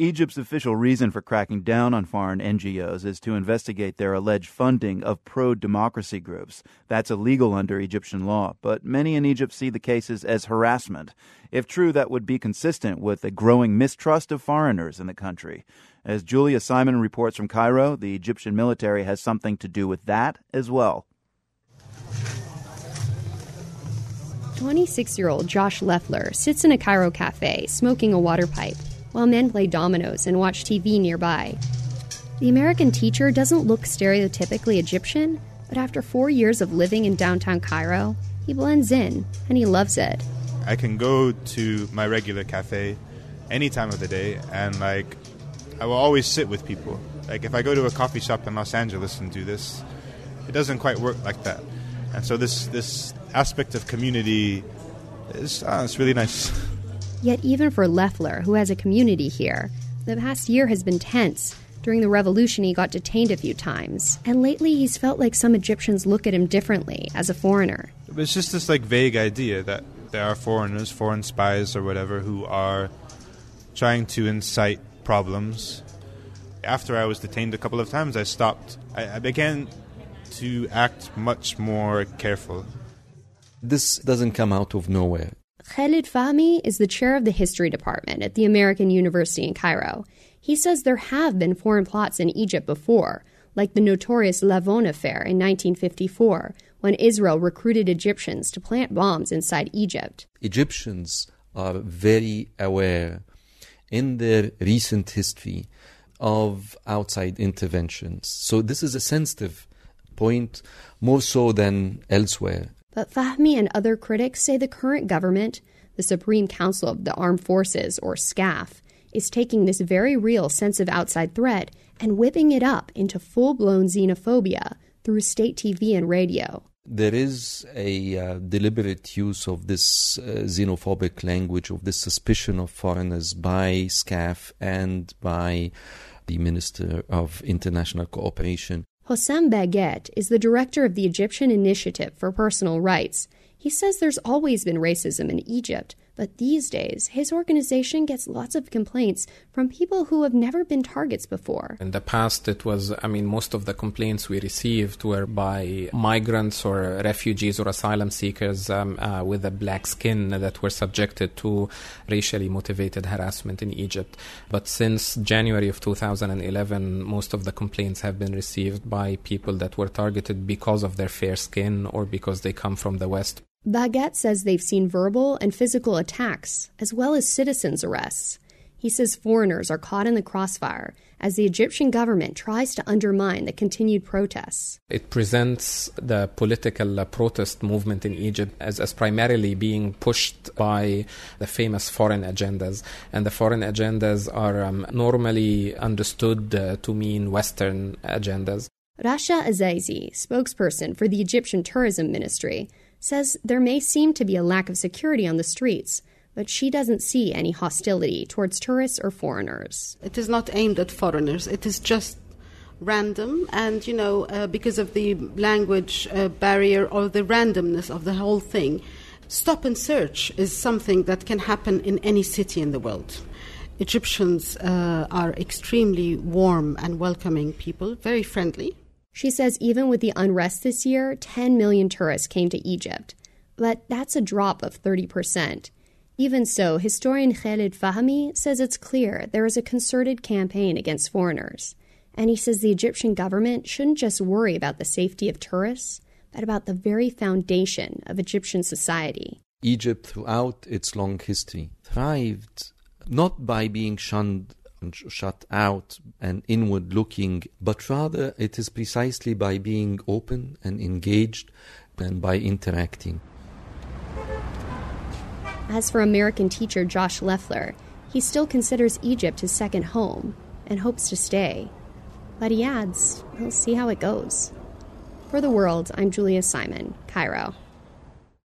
Egypt's official reason for cracking down on foreign NGOs is to investigate their alleged funding of pro democracy groups. That's illegal under Egyptian law, but many in Egypt see the cases as harassment. If true, that would be consistent with a growing mistrust of foreigners in the country. As Julia Simon reports from Cairo, the Egyptian military has something to do with that as well. 26 year old Josh Leffler sits in a Cairo cafe smoking a water pipe while men play dominoes and watch TV nearby. The American teacher doesn't look stereotypically Egyptian, but after four years of living in downtown Cairo, he blends in and he loves it. I can go to my regular cafe any time of the day and like I will always sit with people. Like if I go to a coffee shop in Los Angeles and do this, it doesn't quite work like that. And so this this aspect of community is uh, it's really nice. Yet, even for Leffler, who has a community here, the past year has been tense. During the revolution, he got detained a few times, and lately he's felt like some Egyptians look at him differently as a foreigner. It's just this like vague idea that there are foreigners, foreign spies or whatever, who are trying to incite problems. After I was detained a couple of times, I stopped. I, I began to act much more careful. This doesn't come out of nowhere. Khalid Fahmy is the chair of the history department at the American University in Cairo. He says there have been foreign plots in Egypt before, like the notorious Lavon affair in 1954, when Israel recruited Egyptians to plant bombs inside Egypt. Egyptians are very aware in their recent history of outside interventions. So this is a sensitive point, more so than elsewhere. But Fahmy and other critics say the current government, the Supreme Council of the Armed Forces, or SCAF, is taking this very real sense of outside threat and whipping it up into full blown xenophobia through state TV and radio. There is a uh, deliberate use of this uh, xenophobic language, of this suspicion of foreigners by SCAF and by the Minister of International Cooperation. Hossam Bahgat is the director of the Egyptian Initiative for Personal Rights. He says there's always been racism in Egypt, but these days, his organization gets lots of complaints from people who have never been targets before. In the past, it was, I mean, most of the complaints we received were by migrants or refugees or asylum seekers um, uh, with a black skin that were subjected to racially motivated harassment in Egypt. But since January of 2011, most of the complaints have been received by people that were targeted because of their fair skin or because they come from the West. Bahgat says they've seen verbal and physical attacks, as well as citizens' arrests. He says foreigners are caught in the crossfire as the Egyptian government tries to undermine the continued protests. It presents the political uh, protest movement in Egypt as, as primarily being pushed by the famous foreign agendas. And the foreign agendas are um, normally understood uh, to mean Western agendas. Rasha Azizi, spokesperson for the Egyptian Tourism Ministry, says there may seem to be a lack of security on the streets, but she doesn't see any hostility towards tourists or foreigners. It is not aimed at foreigners, it is just random, and you know, uh, because of the language uh, barrier or the randomness of the whole thing, stop and search is something that can happen in any city in the world. Egyptians uh, are extremely warm and welcoming people, very friendly. She says even with the unrest this year, 10 million tourists came to Egypt. But that's a drop of 30%. Even so, historian Khalid Fahmy says it's clear there is a concerted campaign against foreigners. And he says the Egyptian government shouldn't just worry about the safety of tourists, but about the very foundation of Egyptian society. Egypt, throughout its long history, thrived not by being shunned shut out and inward looking, but rather it is precisely by being open and engaged and by interacting. As for American teacher Josh Leffler, he still considers Egypt his second home and hopes to stay. But he adds, we'll see how it goes. For the world, I'm Julia Simon, Cairo.